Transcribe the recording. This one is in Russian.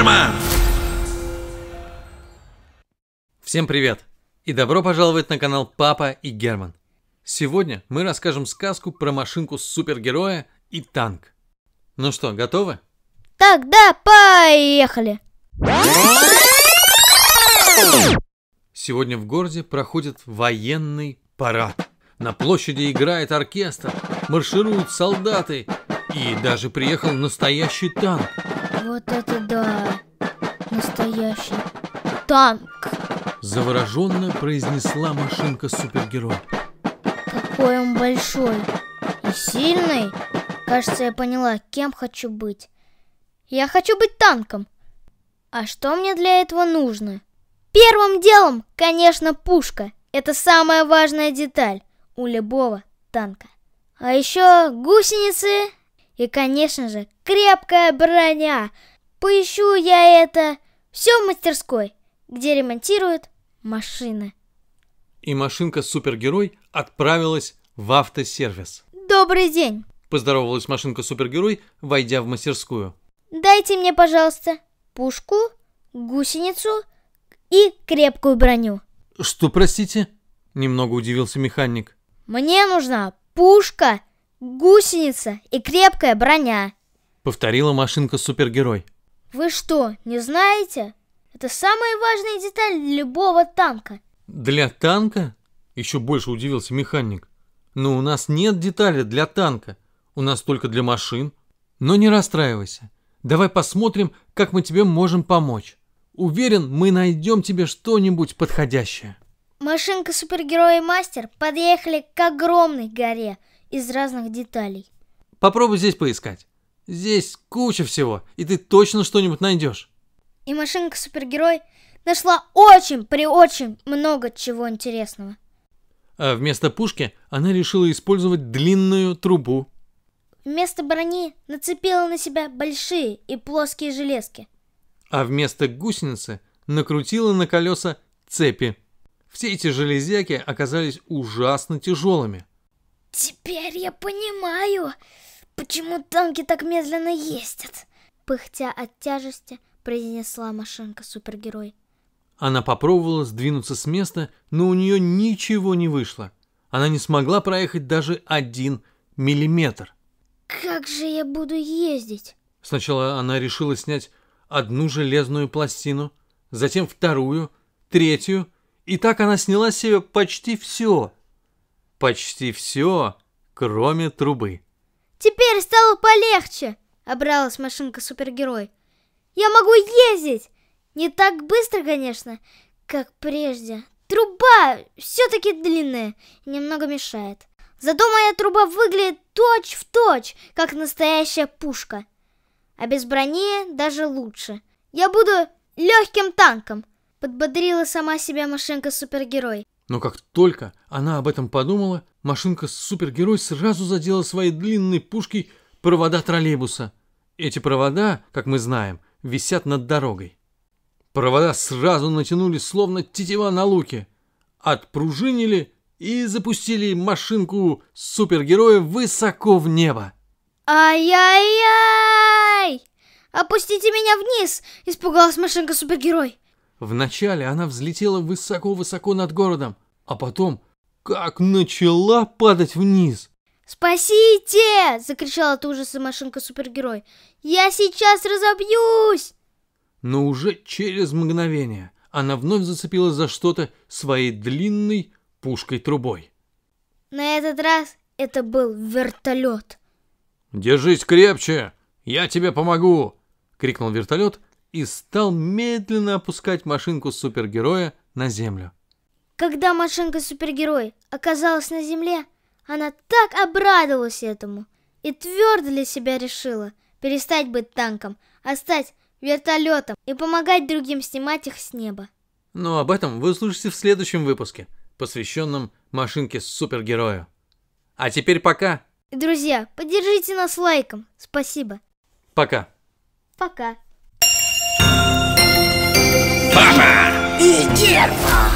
Герман! Всем привет! И добро пожаловать на канал Папа и Герман. Сегодня мы расскажем сказку про машинку супергероя и танк. Ну что, готовы? Тогда поехали! Сегодня в городе проходит военный парад. На площади играет оркестр, маршируют солдаты и даже приехал настоящий танк. Вот это да! Настоящий танк! Завороженно произнесла машинка супергерой. Какой он большой и сильный! Кажется, я поняла, кем хочу быть. Я хочу быть танком. А что мне для этого нужно? Первым делом, конечно, пушка. Это самая важная деталь у любого танка. А еще гусеницы и, конечно же, крепкая броня. Поищу я это все в мастерской, где ремонтируют машины. И машинка-супергерой отправилась в автосервис. Добрый день. Поздоровалась машинка-супергерой, войдя в мастерскую. Дайте мне, пожалуйста, пушку, гусеницу и крепкую броню. Что, простите? Немного удивился механик. Мне нужна пушка, гусеница и крепкая броня. Повторила машинка-супергерой. Вы что, не знаете? Это самая важная деталь для любого танка. Для танка? Еще больше удивился механик. Но у нас нет деталей для танка. У нас только для машин. Но не расстраивайся. Давай посмотрим, как мы тебе можем помочь. Уверен, мы найдем тебе что-нибудь подходящее. Машинка супергероя и мастер подъехали к огромной горе из разных деталей. Попробуй здесь поискать. Здесь куча всего, и ты точно что-нибудь найдешь. И машинка супергерой нашла очень при очень много чего интересного. А вместо пушки она решила использовать длинную трубу. Вместо брони нацепила на себя большие и плоские железки. А вместо гусеницы накрутила на колеса цепи. Все эти железяки оказались ужасно тяжелыми. Теперь я понимаю, почему танки так медленно ездят. Пыхтя от тяжести, произнесла машинка-супергерой. Она попробовала сдвинуться с места, но у нее ничего не вышло. Она не смогла проехать даже один миллиметр. Как же я буду ездить? Сначала она решила снять одну железную пластину, затем вторую, третью, и так она сняла себе почти все. Почти все, кроме трубы. Теперь стало полегче, обралась машинка-супергерой. Я могу ездить! Не так быстро, конечно, как прежде. Труба все-таки длинная немного мешает. Зато моя труба выглядит точь в точь, как настоящая пушка. А без брони даже лучше. Я буду легким танком, подбодрила сама себя машинка-супергерой. Но как только она об этом подумала, машинка-супергерой сразу задела своей длинной пушкой провода троллейбуса. Эти провода, как мы знаем, висят над дорогой. Провода сразу натянулись, словно тетива на луке, отпружинили и запустили машинку супергероя высоко в небо. Ай-яй-яй! Опустите меня вниз! Испугалась машинка-супергерой. Вначале она взлетела высоко-высоко над городом, а потом как начала падать вниз. «Спасите!» — закричала от ужаса машинка-супергерой. «Я сейчас разобьюсь!» Но уже через мгновение она вновь зацепилась за что-то своей длинной пушкой-трубой. На этот раз это был вертолет. «Держись крепче! Я тебе помогу!» — крикнул вертолет и стал медленно опускать машинку супергероя на землю. Когда машинка-супергерой оказалась на земле, она так обрадовалась этому и твердо для себя решила перестать быть танком, а стать вертолетом и помогать другим снимать их с неба. Но об этом вы услышите в следующем выпуске, посвященном машинке супергерою. А теперь пока. Друзья, поддержите нас лайком. Спасибо. Пока. Пока. Папа и Герман!